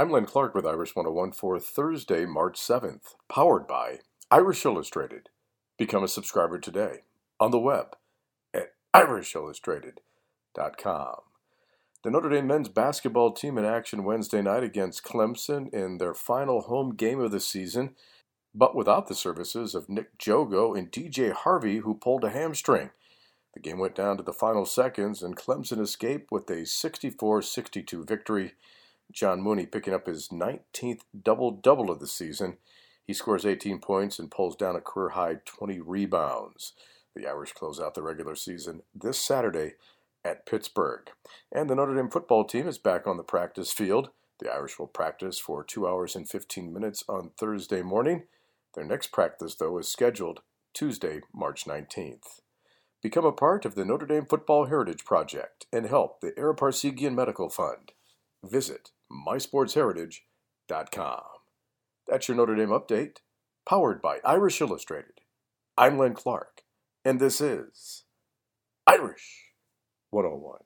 I'm Len Clark with Irish 101 for Thursday, March 7th, powered by Irish Illustrated. Become a subscriber today on the web at irishillustrated.com. The Notre Dame men's basketball team in action Wednesday night against Clemson in their final home game of the season, but without the services of Nik Djogo and DJ Harvey, who pulled a hamstring. The game went down to the final seconds, and Clemson escaped with a 64 62 victory. John Mooney picking up his 19th double double of the season. He scores 18 points and pulls down a career high 20 rebounds. The Irish close out the regular season this Saturday at Pittsburgh. And the Notre Dame football team is back on the practice field. The Irish will practice for 2 hours and 15 minutes on Thursday morning. Their next practice, though, is scheduled Tuesday, March 19th. Become a part of the Notre Dame Football Heritage Project and help the Ara Parseghian Medical Fund. Visit mysportsheritage.com. That's your Notre Dame update, powered by Irish Illustrated. I'm Len Clark, and this is Irish 101.